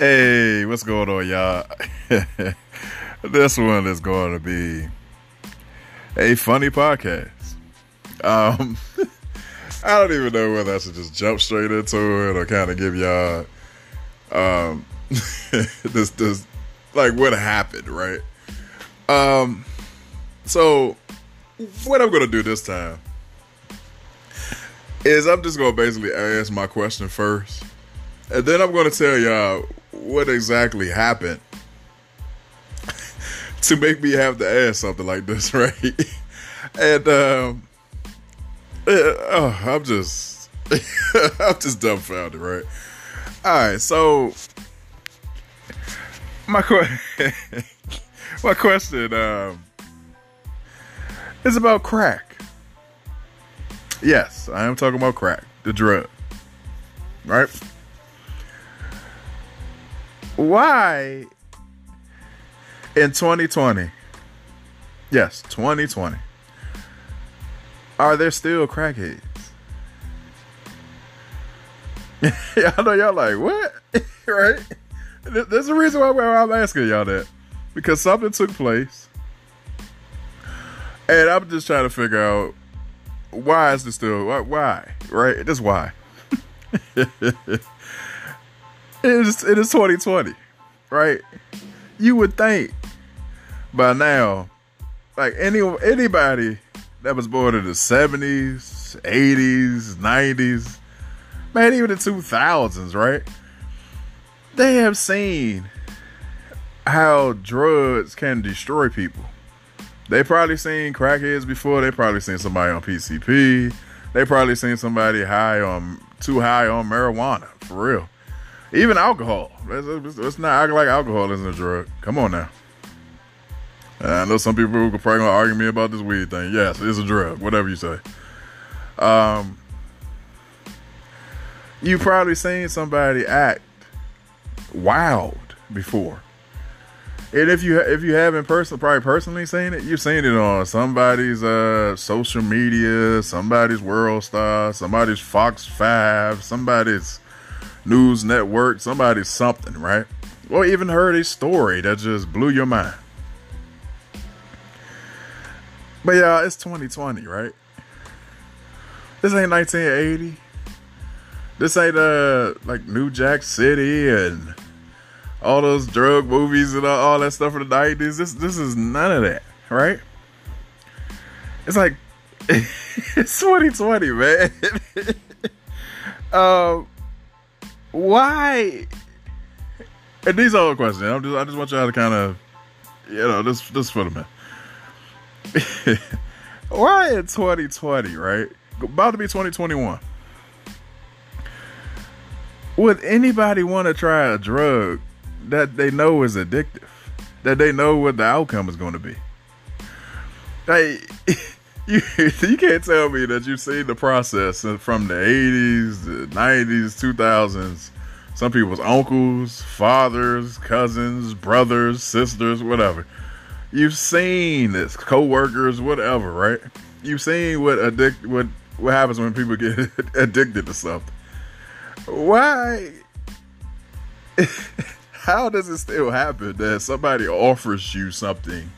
Hey, what's going on, y'all? this one is going to be a funny podcast. Um, I don't even know whether I should just jump straight into it or kind of give y'all um this this like what happened, right? Um, so what I'm gonna do this time is I'm just gonna basically ask my question first, and then I'm gonna tell y'all what exactly happened to make me have to ask something like this, right? and um, oh, I'm just, I'm just dumbfounded, right? All right, so my que- my question um, is about crack. Yes, I am talking about crack, the drug, right? Why? In 2020 yes 2020 are there still crackheads? I know y'all like what? Right? There's a reason why i'm asking y'all that. Because something took place. And i'm just trying to figure out why is this still why, right? Just why it is it is 2020, right? You would think by now, like any anybody that was born in the 70s, 80s, 90s, man, even the 2000s, right? They have seen how drugs can destroy people. They probably seen crackheads before. They probably seen somebody on PCP. They probably seen somebody high on too high on marijuana for real. Even alcohol. Let's, let's not act like alcohol isn't a drug. Come on now. I know some people who could probably gonna argue me about this weed thing. Yes, it's a drug, whatever you say. Um, you probably seen somebody act wild before, and if you if you haven't personally probably personally seen it, you've seen it on somebody's uh social media, somebody's World Star, somebody's Fox Five, somebody's news network, somebody something, right? Or even heard a story that just blew your mind. But yeah, it's 2020, right? This ain't 1980. This ain't uh like New Jack City and all those drug movies and all, that stuff in the 90s. This this is none of that, right? It's like it's 2020, man. um why? And these are all questions. I'm just, I just want y'all to kind of, you know, this, this for the man. why in 2020, right? About to be 2021. Would anybody want to try a drug that they know is addictive? That they know what the outcome is going to be? Like, you you can't tell me that you've seen the process from the 80s, the 90s, 2000s. Some people's uncles, fathers, cousins, brothers, sisters, whatever. You've seen this, co-workers, whatever, right? You've seen what addict what what happens when people get addicted to something. Why? How does it still happen that somebody offers you something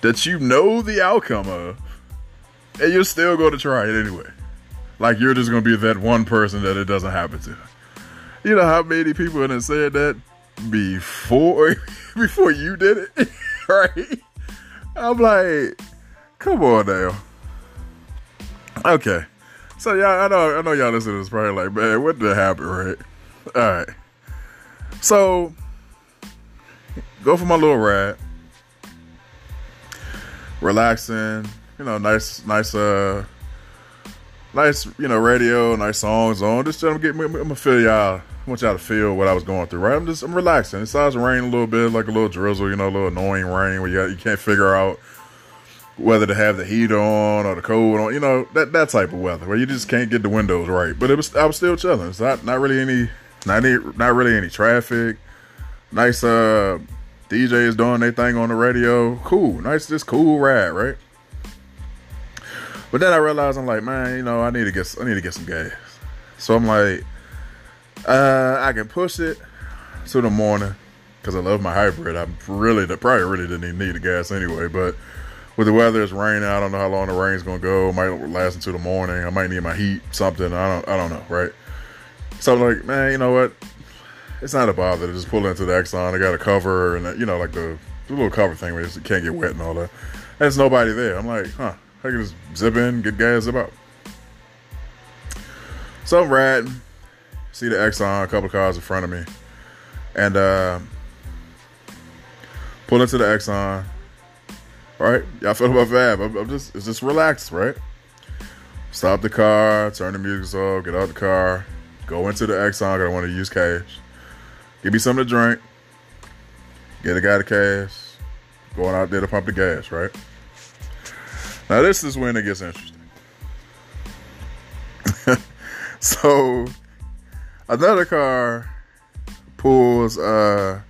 that you know the outcome of? And you're still going to try it anyway. Like you're just going to be that one person that it doesn't happen to. You know how many people have said that before before you did it, right? I'm like, come on now. Okay, so y'all, I know, I know y'all listening this probably like, man, what did happen, right? All right, so go for my little ride, relaxing you know, nice, nice, uh, nice, you know, radio, nice songs on. Just trying to get I'm gonna feel y'all. I want y'all to feel what I was going through, right? I'm just, I'm relaxing. It starts to rain a little bit, like a little drizzle, you know, a little annoying rain where you got, you can't figure out whether to have the heat on or the cold on, you know, that that type of weather where you just can't get the windows right. But it was, I was still chilling. It's not, not really any, not any, not really any traffic. Nice, uh, DJs doing their thing on the radio. Cool, nice, just cool ride, right? But then I realized I'm like, man, you know, I need to get I need to get some gas. So I'm like, uh, I can push it to the morning because I love my hybrid. I'm really, probably really didn't even need the gas anyway. But with the weather, it's raining. I don't know how long the rain's gonna go. It might last until the morning. I might need my heat, something. I don't, I don't know, right? So I'm like, man, you know what? It's not a bother to just pull into the Exxon. I got a cover and you know, like the, the little cover thing where you can't get wet and all that. There's nobody there. I'm like, huh? I can just zip in, get gas, zip out. So I'm riding, see the Exxon, a couple cars in front of me, and uh, pull into the Exxon. All right, y'all feel about Fab? I'm, I'm just, it's just relaxed, right? Stop the car, turn the music off, get out the car, go into the Exxon. I want to use cash. Give me something to drink. Get a guy the cash. Going out there to pump the gas, right? Now this is when it gets interesting. so another car pulls uh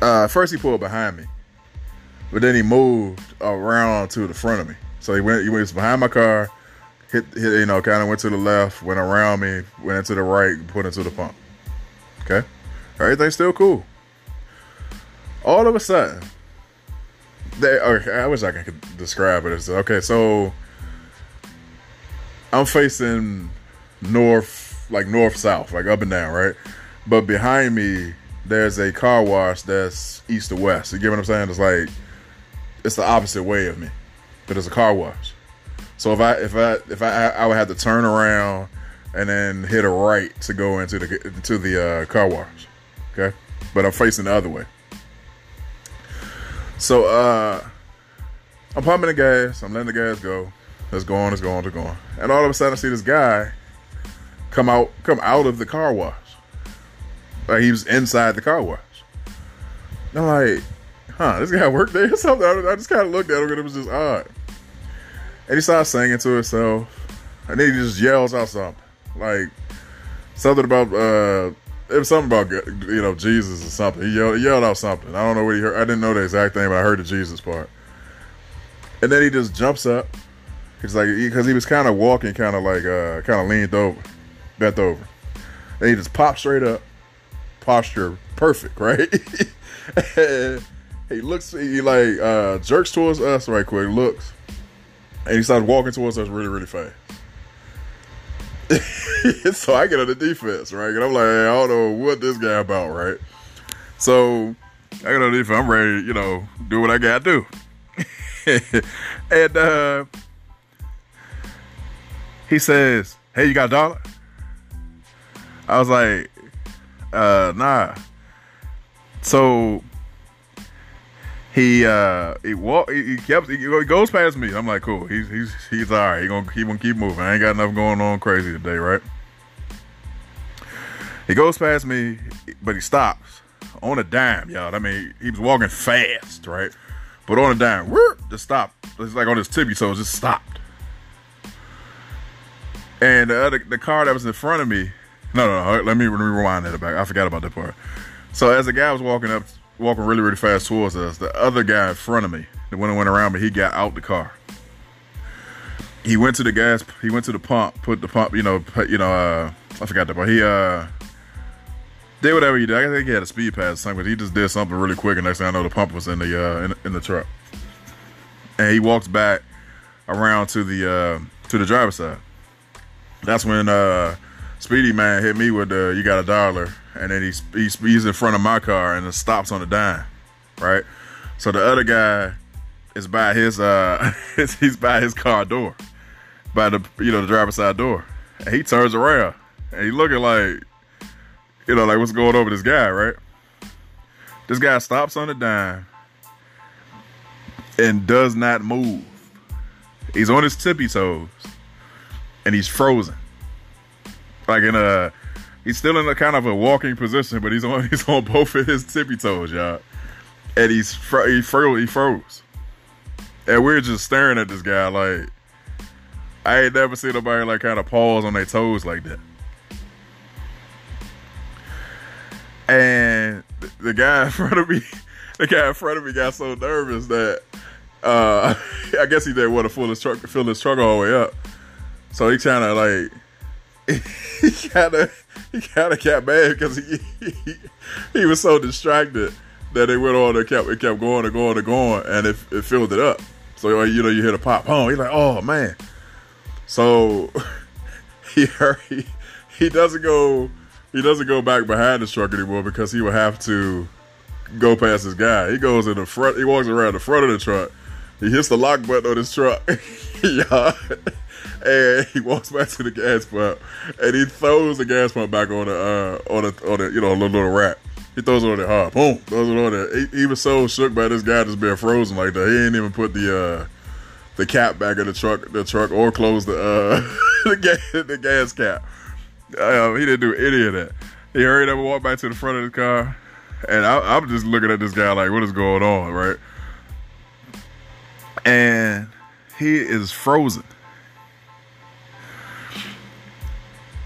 uh first he pulled behind me. But then he moved around to the front of me. So he went he was behind my car, hit hit you know, kinda went to the left, went around me, went into the right, put into the pump. Okay? Everything's still cool. All of a sudden, they, okay, I wish I could describe it okay. So I'm facing north, like north south, like up and down, right? But behind me, there's a car wash that's east to west. You get what I'm saying? It's like it's the opposite way of me, but it's a car wash. So if I if I if I I would have to turn around and then hit a right to go into the to the uh, car wash. Okay, but I'm facing the other way. So uh I'm pumping the gas, I'm letting the gas go. It's going, it's going, it's going. And all of a sudden I see this guy come out come out of the car wash. Like he was inside the car wash. And I'm like, huh, this guy worked there or something. I just kind of looked at him and it was just odd. And he starts singing to himself. And then he just yells out something. Like something about uh it was something about you know Jesus or something. He yelled, yelled out something. I don't know what he heard. I didn't know the exact thing, but I heard the Jesus part. And then he just jumps up. He's like, because he, was kind of walking, kind of like, uh, kind of leaned over, bent over. And he just popped straight up, posture perfect, right? he looks, he like uh, jerks towards us right quick, looks, and he starts walking towards us really, really fast. so I get on the defense, right? And I'm like, hey, I don't know what this guy about, right? So I get on the defense. I'm ready, you know, do what I got to do. and uh, he says, "Hey, you got a dollar?" I was like, uh, "Nah." So he uh he walk he, kept he, goes past me. I'm like, cool. He's he's he's all right. He gonna keep gonna keep moving. I ain't got enough going on crazy today, right? He goes past me, but he stops on a dime, y'all. I mean, he was walking fast, right? But on a dime, whoop, just stopped. It's like on his tippy toes, just stopped. And the other the car that was in front of me, no, no, no. Let me let me rewind that back. I forgot about that part. So as the guy was walking up walking really, really fast towards us. The other guy in front of me, the one that went around me, he got out the car. He went to the gas. He went to the pump. Put the pump. You know. Put, you know. Uh, I forgot the part. He uh did whatever he did. I think he had a speed pass or something. But he just did something really quick, and next thing I know, the pump was in the uh in, in the truck. And he walks back around to the uh to the driver's side. That's when uh Speedy man hit me with the "You got a dollar," and then he's he's, he's in front of my car and it stops on the dime, right? So the other guy is by his uh he's by his car door, by the you know the driver's side door, and he turns around and he looking like you know like what's going on with this guy, right? This guy stops on the dime and does not move. He's on his tippy toes and he's frozen like in a he's still in a kind of a walking position, but he's on he's on both of his tippy toes, y'all. And he's he froze he froze. And we're just staring at this guy like I ain't never seen nobody like kind of pause on their toes like that. And the guy in front of me, the guy in front of me got so nervous that uh I guess he didn't want to fill his truck fill his truck all the way up. So he kind of like he kind of he kind of got mad because he, he he was so distracted that it went on and kept it kept going and going and going, and it, it filled it up. So uh, you know you hear the pop home. He's like, oh man. So he he he doesn't go he doesn't go back behind the truck anymore because he will have to go past his guy. He goes in the front. He walks around the front of the truck. He hits the lock button on his truck. yeah. And he walks back to the gas pump, and he throws the gas pump back on the uh, on the on the you know little, little rack. He throws it on there hard. Boom. Throws it on there. He, he, was so shook by this guy just being frozen like that. He ain't even put the uh, the cap back in the truck, the truck, or close the uh, the, gas, the gas cap. Uh, he didn't do any of that. He hurried up and walked back to the front of the car, and I, I'm just looking at this guy like, what is going on, right? And he is frozen.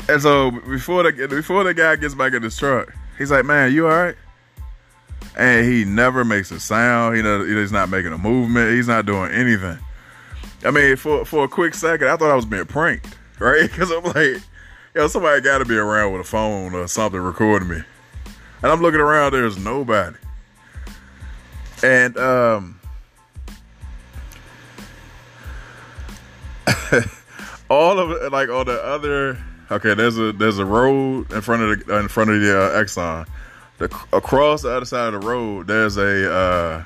And so before the before the guy gets back in his truck, He's like, man, you all right? And he never makes a sound. He he's not making a movement. He's not doing anything. I mean, for for a quick second, I thought I was being pranked, right? Because I'm like, yo, somebody got to be around with a phone or something recording me. And I'm looking around, there's nobody. And um, all of it, like on the other Okay, there's a there's a road in front of the in front of the uh, Exxon. The, across the other side of the road, there's a uh,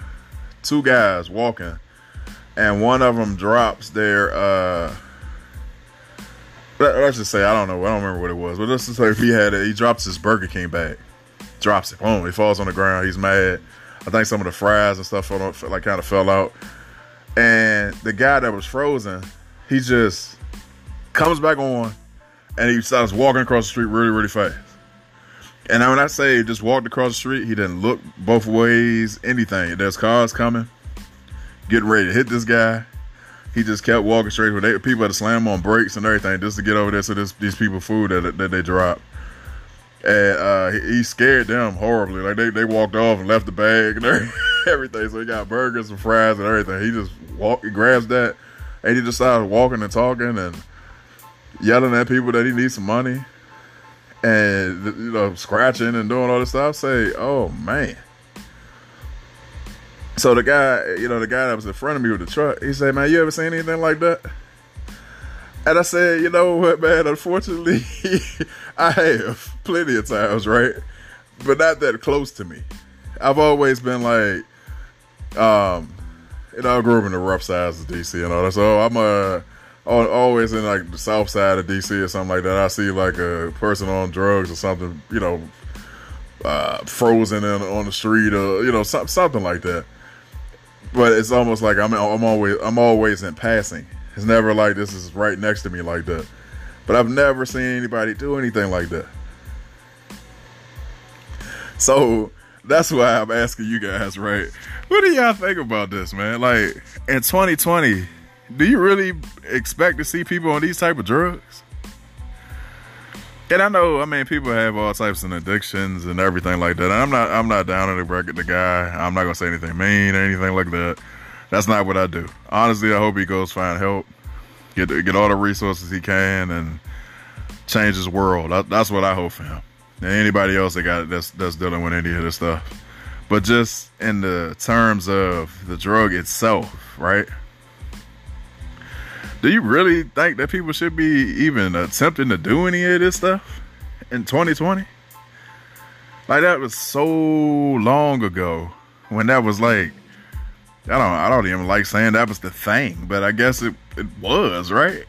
two guys walking, and one of them drops their. Uh, let's just say I don't know. I don't remember what it was, but let's just say he had it, he drops his Burger King bag, drops it. Boom! He falls on the ground. He's mad. I think some of the fries and stuff like kind of fell out, and the guy that was frozen, he just comes back on and he starts walking across the street really, really fast. And when I say just walked across the street, he didn't look both ways, anything. There's cars coming, getting ready to hit this guy. He just kept walking straight. With people had to slam on brakes and everything just to get over there so this, these people food that, that they dropped. And uh, he, he, scared them horribly. Like they, they walked off and left the bag and everything. So he got burgers and fries and everything. He just walked, he grabs that, and he just started walking and talking and yelling at people that he needs some money and you know scratching and doing all this stuff say oh man. So the guy you know the guy that was in front of me with the truck he said man you ever seen anything like that? And i said you know what man? Unfortunately i have plenty of times right? But not that close to me. I've always been like um you know i grew up in the rough sides of dc and all that so i'm a always in like the south side of DC or something like that, I see like a person on drugs or something, you know, uh, frozen in, on the street or you know something, like that. But it's almost like I'm I'm always I'm always in passing. It's never like this is right next to me like that. But I've never seen anybody do anything like that. So that's why I'm asking you guys, right? What do y'all think about this, man? Like in 2020 do you really expect to see people on these type of drugs? And I know, I mean, people have all types of addictions and everything like that. And I'm not, I'm not down in the bracket the guy. I'm not gonna say anything mean or anything like that. That's not what I do. Honestly, I hope he goes find help, get get all the resources he can, and change his world. that's what I hope for him. And anybody else that got that's that's dealing with any of this stuff. But just in the terms of the drug itself, right? Do you really think that people should be even attempting to do any of this stuff in 2020? Like that was so long ago when that was like I don't I don't even like saying that was the thing, but I guess it it was, right?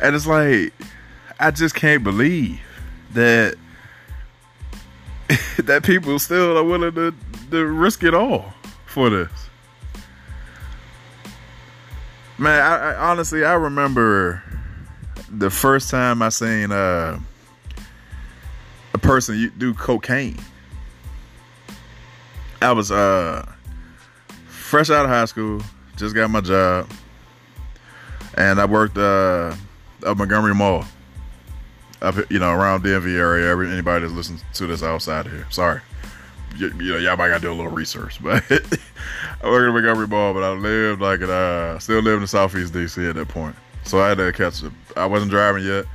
and it's like I just can't believe that that people still are willing to, to risk it all for this. Man, I, I, honestly I remember the first time I seen uh, a person do cocaine. I was uh, fresh out of high school, just got my job, and I worked uh, at Montgomery Mall, up you know around DMV area. Anybody that listens to this outside of here, sorry you, know, y'all might gotta do a little research. But I worked in Montgomery Mall, but I lived like it. Uh, still lived in Southeast DC at that point, so I had to catch. I wasn't driving yet.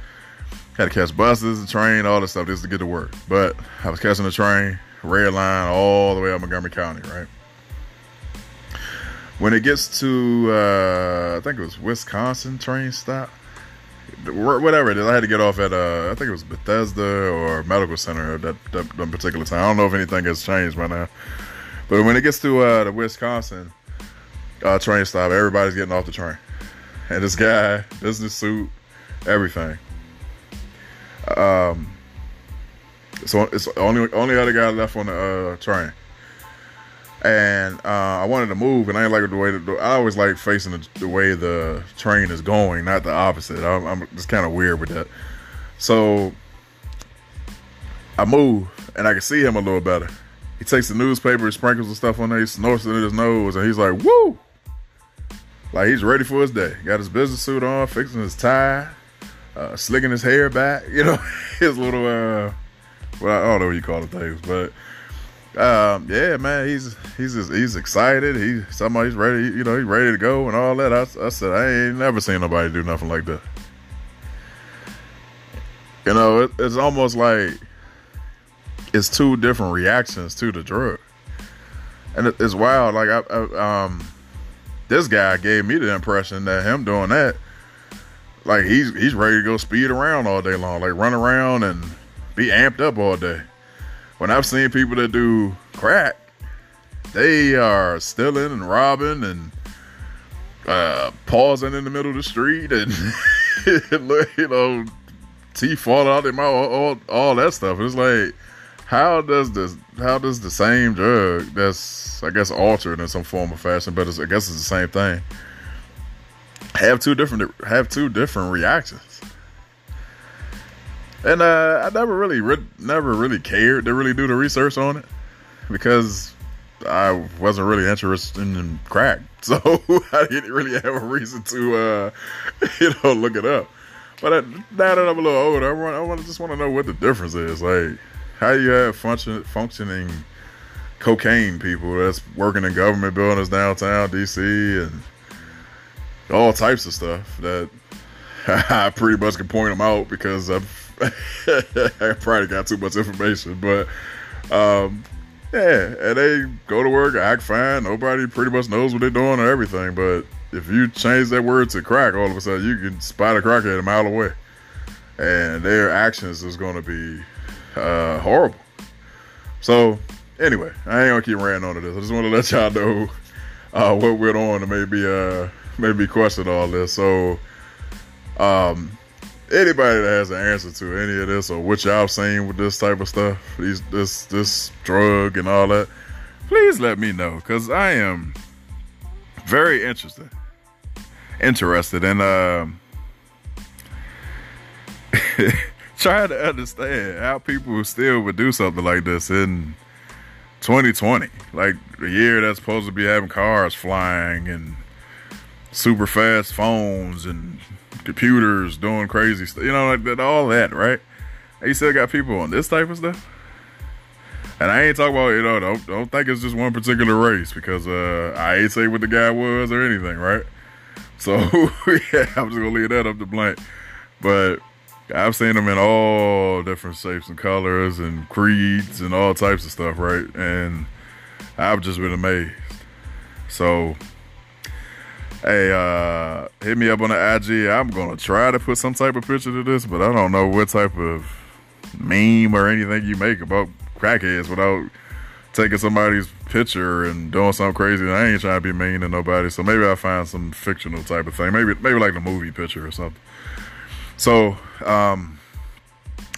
Had to catch buses, the train, all this stuff just to get to work. But I was catching the train, red line, all the way up Montgomery County, right? When it gets to, uh, I think it was Wisconsin train stop, whatever it is, I had to get off at, uh, I think it was Bethesda or Medical Center at that, that, that particular time. I don't know if anything has changed by now. But when it gets to uh, the Wisconsin uh, train stop, everybody's getting off the train. And this guy, business suit, everything. Um, so it's only only other guy left on the uh, train and uh, I wanted to move, and I didn't like the way the, I always like facing the, the, way the train is going, not the opposite. I'm, I'm just kind of weird with that. So I move, and I can see him a little better. He takes the newspaper, sprinkles the stuff on there, he snorts it in his nose, and he's like, "Woo!" Like he's ready for his day. Got his business suit on, fixing his tie, uh, slicking his hair back. You know, his little uh, well, I don't know what you call the things, but um, yeah, man, he's he's just, he's excited. He somebody's ready, you know, he's ready to go and all that. I, I said I ain't never seen nobody do nothing like that. You know, it, it's almost like it's two different reactions to the drug, and it, it's wild. Like I, I, um, this guy gave me the impression that him doing that, like he's he's ready to go speed around all day long, like run around and be amped up all day when I've seen people that do crack, they are stealing and robbing and uh, pausing in the middle of the street and you know teeth falling out their mouth, all, all, that stuff. It's like, how does this? How does the same drug that's I guess altered in some form or fashion, but I guess it's the same thing, have two different have two different reactions? And uh, I never really, re- never really cared to really do the research on it because I wasn't really interested in crack, so I didn't really have a reason to, uh, you know, look it up. But I, now that I'm a little older, I want, I want, just want to know what the difference is. Like, how you have function, functioning cocaine people that's working in government buildings downtown DC and all types of stuff that I pretty much can point them out because I've I probably got too much information, but um, yeah, and they go to work, act fine. Nobody pretty much knows what they're doing or everything. But if you change that word to crack, all of a sudden you can spot a crackhead a mile away, and their actions is going to be uh, horrible. So anyway, I ain't gonna keep ranting on this. I just want to let y'all know uh, what went on and maybe uh, maybe question all this. So um, anybody that has an answer to any of this or what y'all seen with this type of stuff, these this this drug and all that, please let me know because I am very interested interested in um trying to understand how people still would do something like this in 2020, like the year that's supposed to be having cars flying and super fast phones and computers doing crazy stuff, you know, like that, all that, right? And you still got people on this type of stuff. And I ain't talking about, you know, don't, don't think it's just one particular race because uh, I ain't say what the guy was or anything, right? So, yeah, I'm just going to leave that up to blank. But I've seen them in all different shapes and colors and creeds and all types of stuff, right? And I've just been amazed. So, Hey, uh, hit me up on the IG. I'm gonna try to put some type of picture to this, but I don't know what type of meme or anything you make about crackheads without taking somebody's picture and doing something crazy. I ain't trying to be mean to nobody, so maybe I'll find some fictional type of thing. Maybe maybe like the movie picture or something. So, um,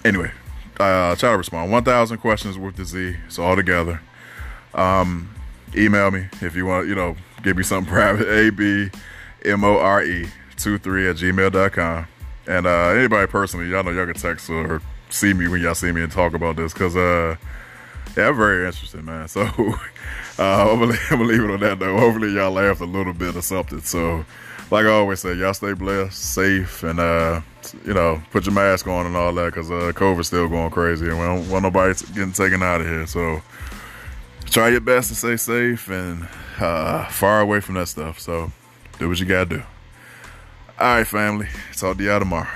anyway, uh, try to respond. 1,000 questions with the Z. So all together. Um, email me if you want, you know, give me something private. A B M O R E 23 at gmail.com. And uh, anybody personally, y'all know y'all can text or see me when y'all see me and talk about this because, uh, yeah, very interested, man. So uh, I'm, gonna, I'm, gonna, leave it on that though. Hopefully, y'all laughed a little bit or something. So, like I always say, y'all stay blessed, safe, and, uh, you know, put your mask on and all that because uh, COVID's still going crazy and we don't want nobody getting taken out of here. So, try your best to stay safe and uh, far away from that stuff. So do what you gotta do. All right, family. Talk to y'all tomorrow.